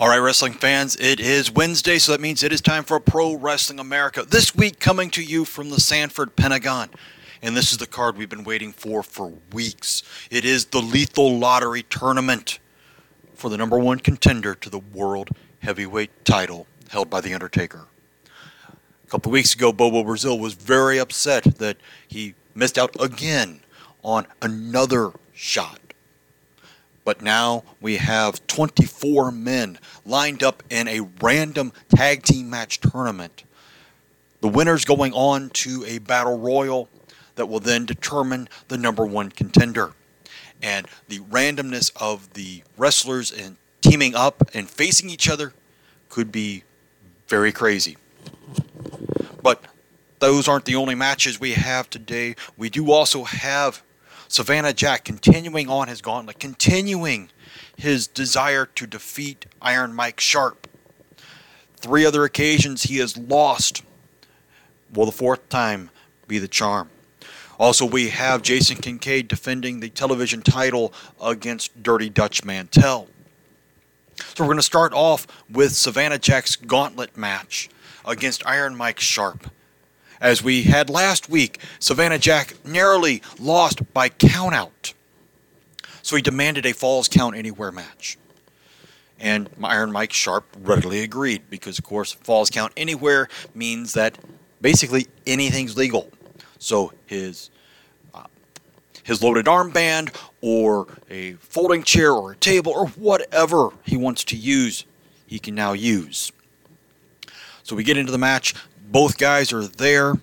All right, wrestling fans, it is Wednesday, so that means it is time for Pro Wrestling America. This week, coming to you from the Sanford Pentagon. And this is the card we've been waiting for for weeks. It is the Lethal Lottery Tournament for the number one contender to the World Heavyweight title held by The Undertaker. A couple weeks ago, Bobo Brazil was very upset that he missed out again on another shot but now we have 24 men lined up in a random tag team match tournament. The winners going on to a battle royal that will then determine the number one contender. And the randomness of the wrestlers and teaming up and facing each other could be very crazy. But those aren't the only matches we have today. We do also have Savannah Jack continuing on his gauntlet, continuing his desire to defeat Iron Mike Sharpe. Three other occasions he has lost. Will the fourth time be the charm? Also, we have Jason Kincaid defending the television title against Dirty Dutch Mantell. So we're going to start off with Savannah Jack's gauntlet match against Iron Mike Sharpe. As we had last week, Savannah Jack narrowly lost by countout. So he demanded a Falls Count Anywhere match. And Iron Mike Sharpe readily agreed because, of course, Falls Count Anywhere means that basically anything's legal. So his uh, his loaded armband or a folding chair or a table or whatever he wants to use, he can now use. So we get into the match. Both guys are there,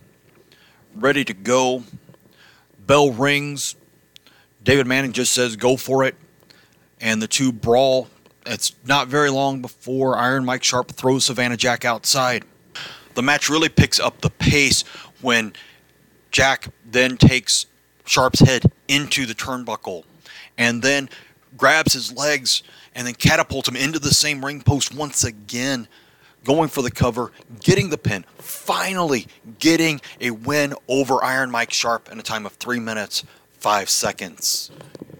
ready to go. Bell rings. David Manning just says, go for it. And the two brawl. It's not very long before Iron Mike Sharpe throws Savannah Jack outside. The match really picks up the pace when Jack then takes Sharpe's head into the turnbuckle and then grabs his legs and then catapults him into the same ring post once again going for the cover, getting the pin, finally getting a win over Iron Mike Sharpe in a time of three minutes, five seconds.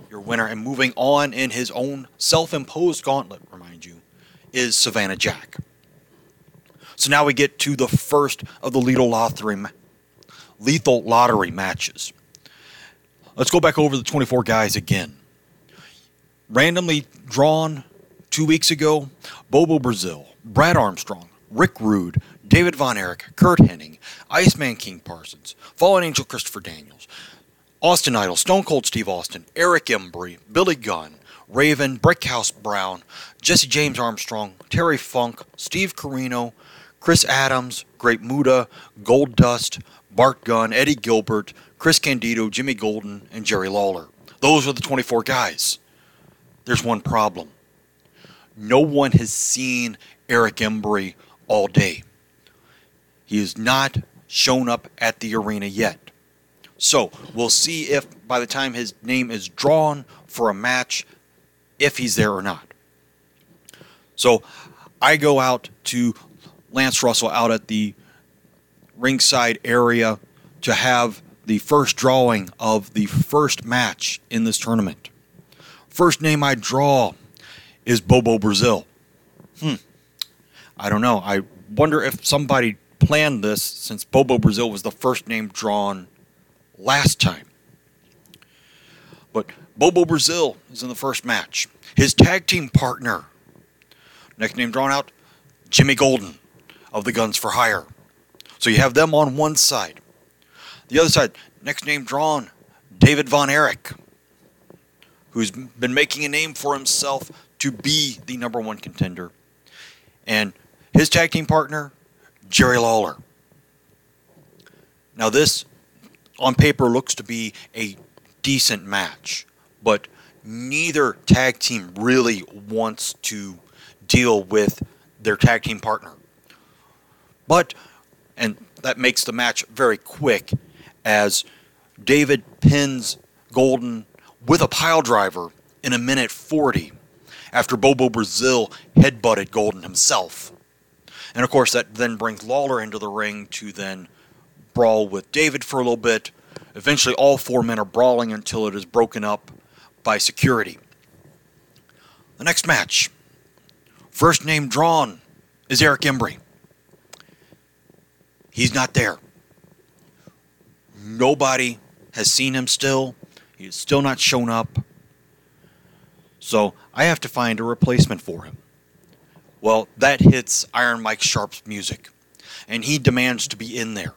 Your winner and moving on in his own self imposed gauntlet, remind you, is Savannah Jack. So now we get to the first of the lethal lottery, lethal lottery matches. Let's go back over the 24 guys again. Randomly drawn two weeks ago, Bobo Brazil, Brad Armstrong, Rick Rude, David Von Erich, Curt Hennig, Iceman King Parsons, Fallen Angel Christopher Daniels, Austin Idol, Stone Cold Steve Austin, Eric Embry, Billy Gunn, Raven, Brickhouse Brown, Jesse James Armstrong, Terry Funk, Steve Corino, Chris Adams, Great Muta, Gold Dust, Bart Gunn, Eddie Gilbert, Chris Candido, Jimmy Golden, and Jerry Lawler. Those are the 24 guys. There's one problem. No one has seen Eric Embry all day. He has not shown up at the arena yet. So we'll see if by the time his name is drawn for a match, if he's there or not. So I go out to Lance Russell out at the ringside area to have the first drawing of the first match in this tournament. First name I draw is Bobo Brazil. Hmm. I don't know. I wonder if somebody planned this since Bobo Brazil was the first name drawn last time. But Bobo Brazil is in the first match. His tag team partner, next name drawn out, Jimmy Golden of the Guns for Hire. So you have them on one side. The other side, next name drawn, David Von Erich, who's been making a name for himself to be the number one contender. And his tag team partner, Jerry Lawler. Now, this on paper looks to be a decent match, but neither tag team really wants to deal with their tag team partner. But, and that makes the match very quick as David pins Golden with a pile driver in a minute 40 after Bobo Brazil headbutted Golden himself. And of course, that then brings Lawler into the ring to then brawl with David for a little bit. Eventually, all four men are brawling until it is broken up by security. The next match First name drawn is Eric Embry. He's not there. Nobody has seen him still. He's still not shown up. So I have to find a replacement for him. Well, that hits Iron Mike Sharpe's music, and he demands to be in there.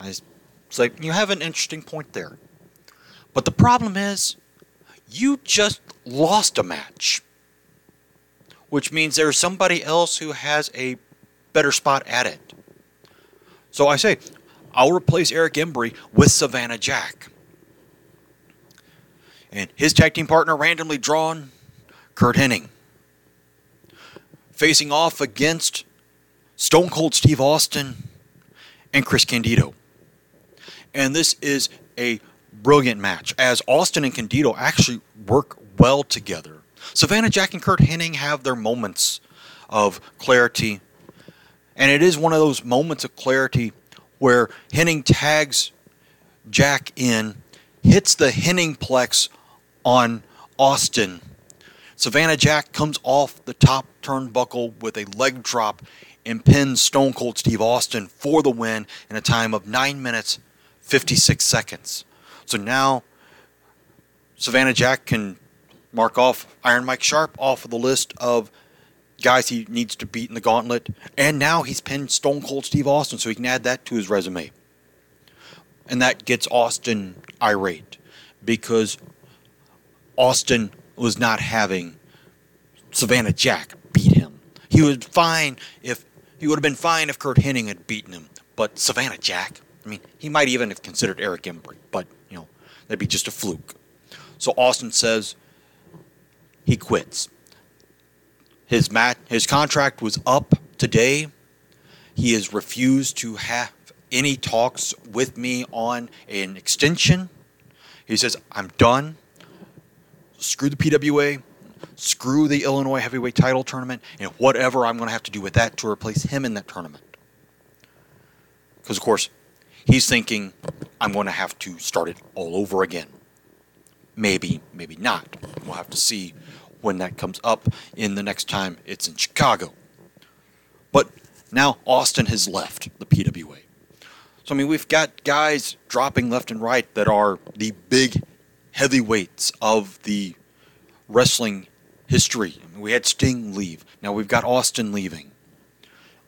I, say, you have an interesting point there. But the problem is, you just lost a match, which means there's somebody else who has a better spot at it. So I say, I'll replace Eric Embry with Savannah Jack. And his tag team partner, randomly drawn, Curt Hennig. Facing off against Stone Cold Steve Austin and Chris Candido. And this is a brilliant match, as Austin and Candido actually work well together. Savannah Jack and Curt Hennig have their moments of clarity, and it is one of those moments of clarity where Hennig tags Jack in, hits the Hennigplex on Austin. Savannah Jack comes off the top turnbuckle with a leg drop and pins Stone Cold Steve Austin for the win in a time of 9 minutes 56 seconds. So now Savannah Jack can mark off Iron Mike Sharpe off of the list of guys he needs to beat in the gauntlet. And now he's pinned Stone Cold Steve Austin, so he can add that to his resume. And that gets Austin irate because Austin was not having Savannah Jack beat him. He was fine if he would have been fine if Curt Hennig had beaten him, but Savannah Jack, I mean, he might even have considered Eric Embry, but you know, that'd be just a fluke. So Austin says he quits. His mat, his contract was up today. He has refused to have any talks with me on an extension. He says, I'm done. Screw the PWA, screw the Illinois heavyweight title tournament, and whatever I'm going to have to do with that to replace him in that tournament. Because, of course, he's thinking, I'm going to have to start it all over again. Maybe, maybe not. We'll have to see when that comes up in the next time it's in Chicago. But now Austin has left the PWA. So, I mean, we've got guys dropping left and right that are the big heavyweights of the wrestling history. I mean, we had Sting leave. Now we've got Austin leaving.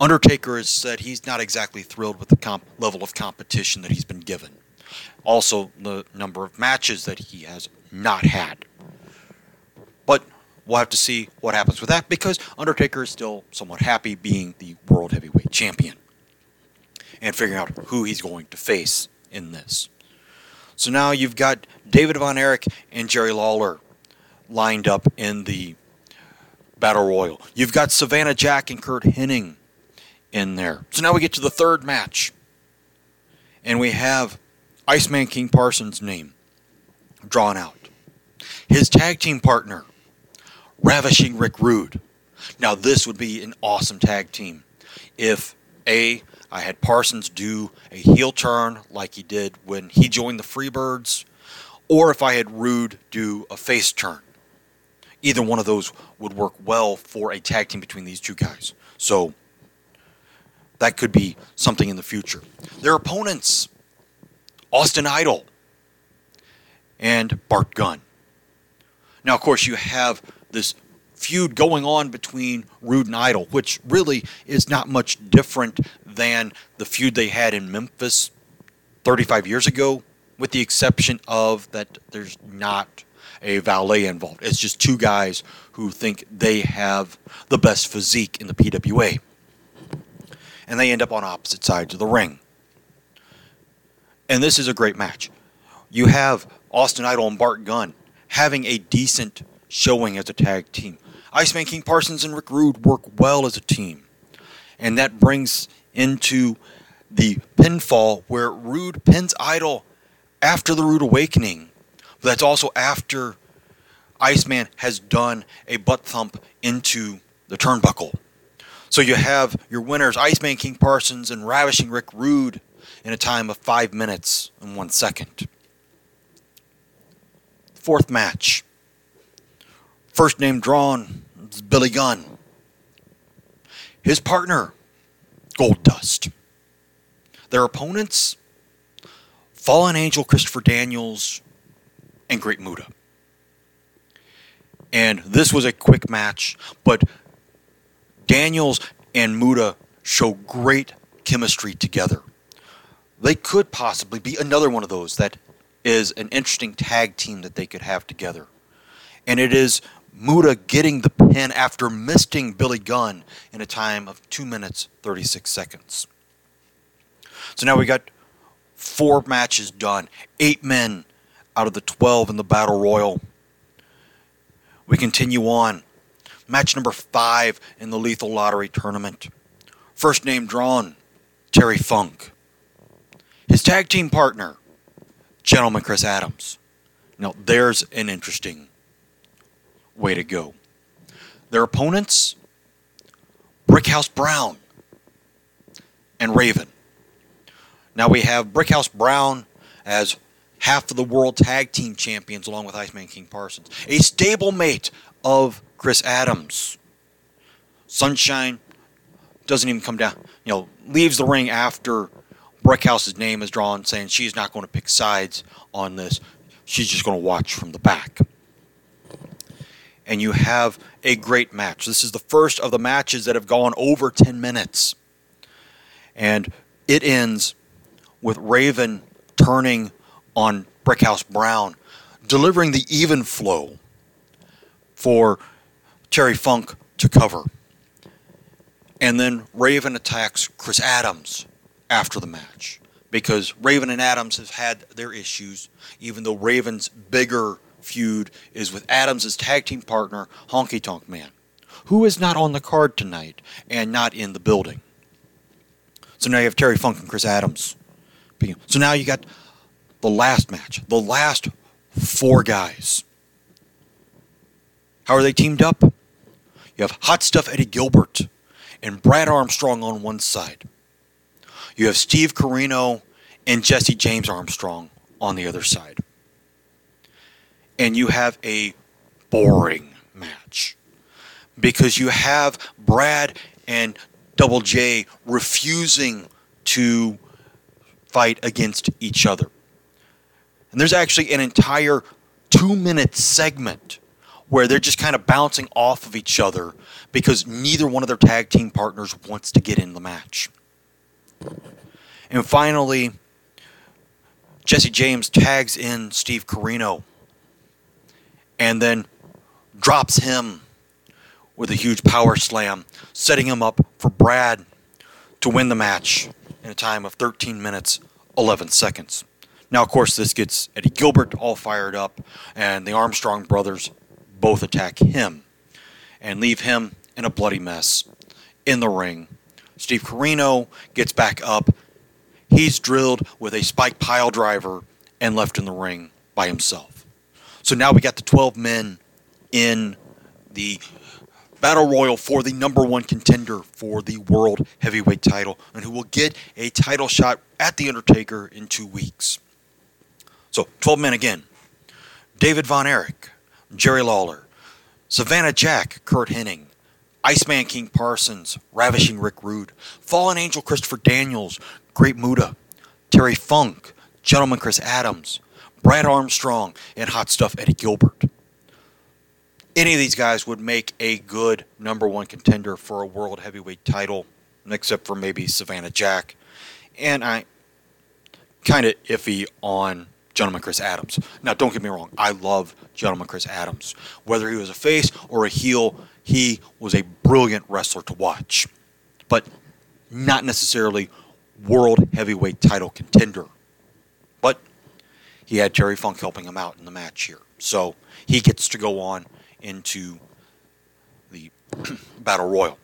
Undertaker has said he's not exactly thrilled with the comp- level of competition that he's been given. Also, the number of matches that he has not had. But we'll have to see what happens with that because Undertaker is still somewhat happy being the World Heavyweight Champion and figuring out who he's going to face in this. So now you've got David Von Erich and Jerry Lawler lined up in the Battle Royal. You've got Savannah Jack and Curt Hennig in there. So now we get to the third match. And we have Iceman King Parsons' name drawn out. His tag team partner, Ravishing Rick Rude. Now, this would be an awesome tag team if A, I had Parsons do a heel turn like he did when he joined the Freebirds, or if I had Rude do a face turn. Either one of those would work well for a tag team between these two guys. So that could be something in the future. Their opponents Austin Idol and Bart Gunn. Now, of course, you have this feud going on between Rude and Idol, which really is not much different than the feud they had in Memphis 35 years ago, with the exception of that there's not a valet involved. It's just two guys who think they have the best physique in the PWA and they end up on opposite sides of the ring. And this is a great match. You have Austin Idol and Bart Gunn having a decent showing as a tag team. Iceman King Parsons and Rick Rude work well as a team. And that brings into the pinfall where Rude pins Idol after the Rude Awakening. But that's also after Iceman has done a butt thump into the turnbuckle. So you have your winners, Iceman King Parsons and Ravishing Rick Rude, in a time of five minutes and one second. Fourth match. First name drawn is Billy Gunn. his partner, Goldust. Their opponents, Fallen Angel Christopher Daniels and Great Muta. And this was a quick match, but Daniels and Muta show great chemistry together. They could possibly be another one of those that is an interesting tag team that they could have together. And it is Muta getting the pin after misting Billy Gunn in a time of 2 minutes 36 seconds. So now we got four matches done, eight men out of the 12 in the Battle Royal. We continue on. Match number five in the Lethal Lottery tournament. First name drawn, Terry Funk. His tag team partner, Gentleman Chris Adams. Now, there's an interesting way to go. Their opponents, Brickhouse Brown and Raven. Now we have Brickhouse Brown as half of the world tag team champions along with Iceman King Parsons. A stablemate of Chris Adams. Sunshine doesn't even come down, you know, leaves the ring after Brickhouse's name is drawn, saying she's not going to pick sides on this. She's just going to watch from the back. And you have a great match. This is the first of the matches that have gone over 10 minutes. And it ends with Raven turning on Brickhouse Brown, delivering the even flow for Terry Funk to cover. And then Raven attacks Chris Adams after the match because Raven and Adams have had their issues, even though Raven's bigger feud is with Adams' tag team partner, Honky Tonk Man, who is not on the card tonight and not in the building. So now you have Terry Funk and Chris Adams. So now you got the last match, the last four guys. How are they teamed up? You have Hot Stuff Eddie Gilbert and Brad Armstrong on one side. You have Steve Corino and Jesse James Armstrong on the other side. And you have a boring match because you have Brad and Double J refusing to fight against each other. And there's actually an entire two minute segment where they're just kind of bouncing off of each other because neither one of their tag team partners wants to get in the match. And finally, Jesse James tags in Steve Corino and then drops him with a huge power slam, setting him up for Brad to win the match in a time of 13 minutes 11 seconds. Now, of course, this gets Eddie Gilbert all fired up, and the Armstrong brothers both attack him and leave him in a bloody mess in the ring. Steve Corino gets back up. He's drilled with a spike pile driver and left in the ring by himself. So now we got the 12 men in the battle royal for the number one contender for the world heavyweight title and who will get a title shot at The Undertaker in two weeks. So, 12 men again David Von Erich, Jerry Lawler, Savannah Jack, Curt Hennig, Iceman King Parsons, Ravishing Rick Rude, Fallen Angel Christopher Daniels, Great Muta, Terry Funk, Gentleman Chris Adams, Brad Armstrong, and Hot Stuff Eddie Gilbert any of these guys would make a good number one contender for a world heavyweight title, except for maybe Savannah Jack. And I kind of iffy on Gentleman Chris Adams. Now, don't get me wrong, I love Gentleman Chris Adams. Whether he was a face or a heel, he was a brilliant wrestler to watch, but not necessarily world heavyweight title contender. He had Terry Funk helping him out in the match here. So he gets to go on into the Battle Royal.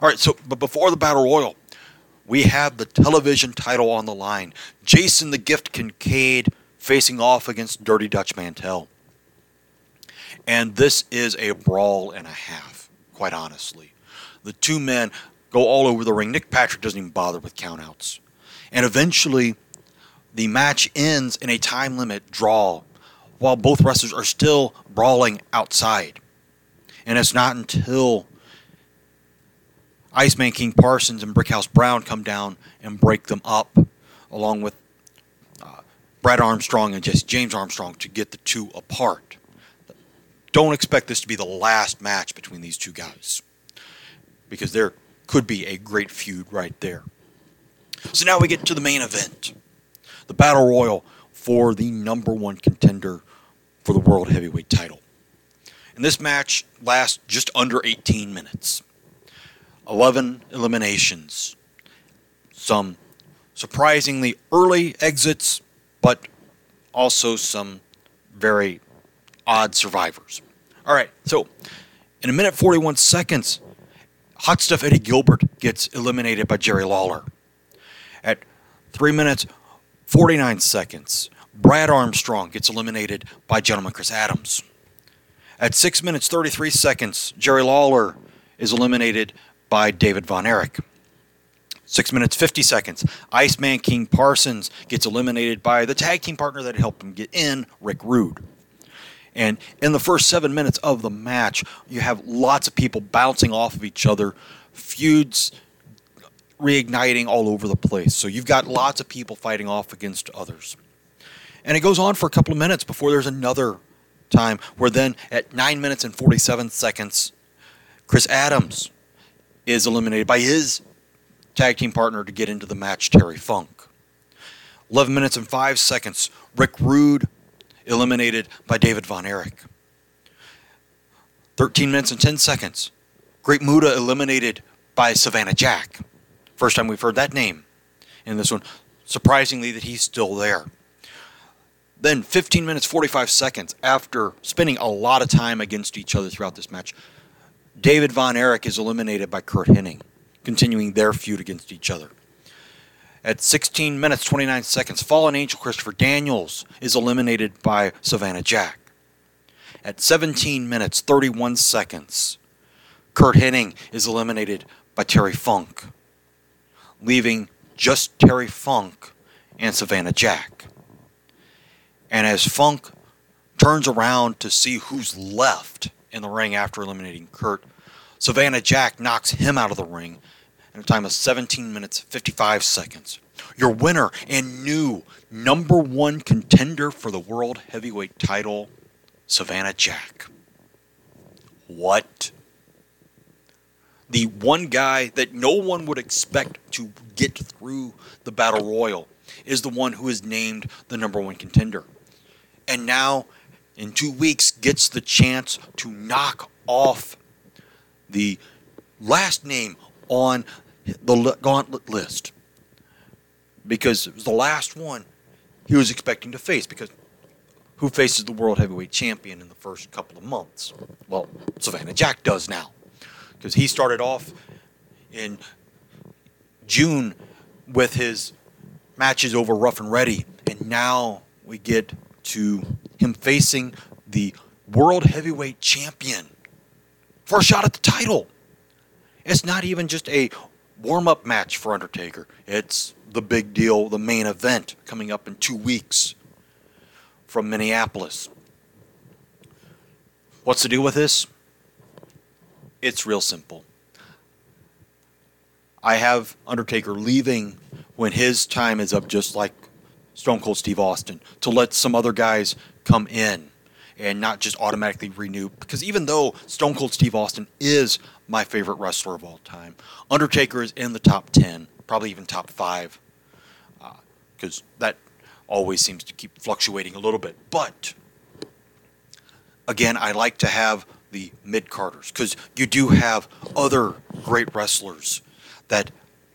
All right, so but before the Battle Royal, we have the television title on the line. Jason the Gift Kincaid facing off against Dirty Dutch Mantell. And this is a brawl and a half, quite honestly. The two men go all over the ring. Nick Patrick doesn't even bother with countouts. And eventually, the match ends in a time limit draw while both wrestlers are still brawling outside. And it's not until Iceman King Parsons and Brickhouse Brown come down and break them up, along with uh, Brad Armstrong and Jesse James Armstrong to get the two apart. Don't expect this to be the last match between these two guys because there could be a great feud right there. So now we get to the main event the Battle Royal for the number one contender for the World Heavyweight title. And this match lasts just under 18 minutes. 11 eliminations. Some surprisingly early exits, but also some very odd survivors. All right, so in a minute 41 seconds, Hot Stuff Eddie Gilbert gets eliminated by Jerry Lawler. At 3 minutes 49 seconds, Brad Armstrong gets eliminated by Gentleman Chris Adams. At 6 minutes 33 seconds, Jerry Lawler is eliminated by David Von Erich. 6 minutes 50 seconds, Iceman King Parsons gets eliminated by the tag team partner that helped him get in, Rick Rude. And in the first seven minutes of the match, you have lots of people bouncing off of each other, feuds reigniting all over the place. So you've got lots of people fighting off against others. And it goes on for a couple of minutes before there's another time where then at 9 minutes and 47 seconds, Chris Adams is eliminated by his tag team partner to get into the match, Terry Funk. 11 minutes and 5 seconds, Rick Rude eliminated by David Von Erich. 13 minutes and 10 seconds, Great Muta eliminated by Savannah Jack. First time we've heard that name in this one. Surprisingly, that he's still there. Then 15 minutes 45 seconds after spending a lot of time against each other throughout this match, David Von Erich is eliminated by Curt Hennig, continuing their feud against each other. At 16 minutes 29 seconds, Fallen Angel Christopher Daniels is eliminated by Savannah Jack. At 17 minutes 31 seconds, Curt Hennig is eliminated by Terry Funk, leaving just Terry Funk and Savannah Jack. And as Funk turns around to see who's left in the ring after eliminating Curt, Savannah Jack knocks him out of the ring in a time of 17 minutes 55 seconds. Your winner and new number one contender for the World Heavyweight title, Savannah Jack. What? The one guy that no one would expect to get through the Battle Royal is the one who is named the number one contender. And now in two weeks gets the chance to knock off the last name on the gauntlet list. Because it was the last one he was expecting to face because who faces the world heavyweight champion in the first couple of months? Well savannah jack does now because he started off in june with his matches over rough and ready and now we get to him facing the world heavyweight champion for a shot at the title. It's not even just a warm up match for Undertaker, it's the big deal, the main event coming up in two weeks from Minneapolis. What's to do with this? It's real simple. I have Undertaker leaving when his time is up, just like Stone Cold Steve Austin, to let some other guys come in and not just automatically renew. Because even though Stone Cold Steve Austin is my favorite wrestler of all time, Undertaker is in the top 10, probably even top 5, because uh, that always seems to keep fluctuating a little bit. But again, I like to have the mid carders because you do have other great wrestlers that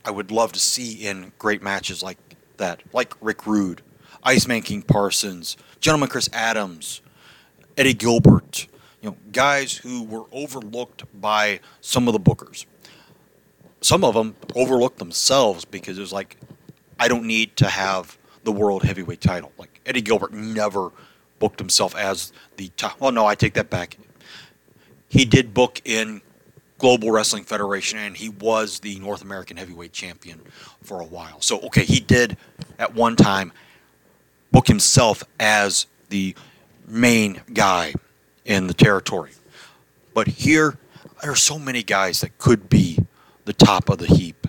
I would love to see in great matches like that, like Rick Rude, Iceman King Parsons, Gentleman Chris Adams, Eddie Gilbert, you know, guys who were overlooked by some of the bookers. Some of them overlooked themselves because it was like, I don't need to have the world heavyweight title. Like Eddie Gilbert never booked himself as the top. Well, no, I take that back. He did book in Global Wrestling Federation, and he was the North American Heavyweight Champion for a while. So, okay, he did at one time book himself as the main guy in the territory. But here, there are so many guys that could be the top of the heap.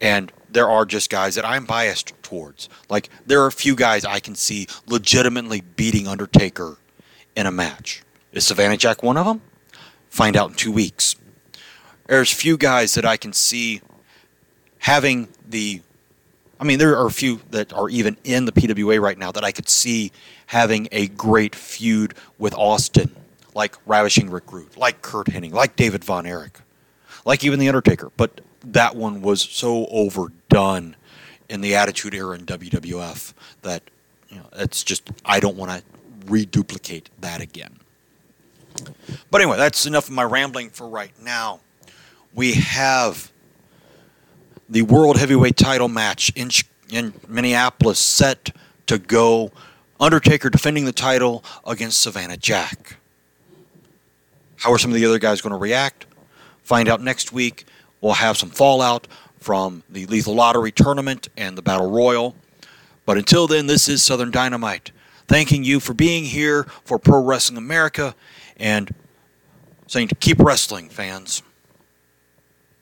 And there are just guys that I'm biased towards. Like, there are a few guys I can see legitimately beating Undertaker in a match. Is Savannah Jack one of them? Find out in two weeks. There's few guys that I can see having the. I mean, there are a few that are even in the PWA right now that I could see having a great feud with Austin, like Ravishing Rick Rude, like Curt Hennig, like David Von Erich, like even The Undertaker. But that one was so overdone in the Attitude Era in WWF that you know it's just I don't want to reduplicate that again. But anyway, that's enough of my rambling for right now. We have the World Heavyweight Title match in in Minneapolis set to go. Undertaker defending the title against Savannah Jack. How are some of the other guys going to react? Find out next week. We'll have some fallout from the Lethal Lottery tournament and the Battle Royal. But until then, this is Southern Dynamite. Thanking you for being here for Pro Wrestling America and saying to keep wrestling, fans.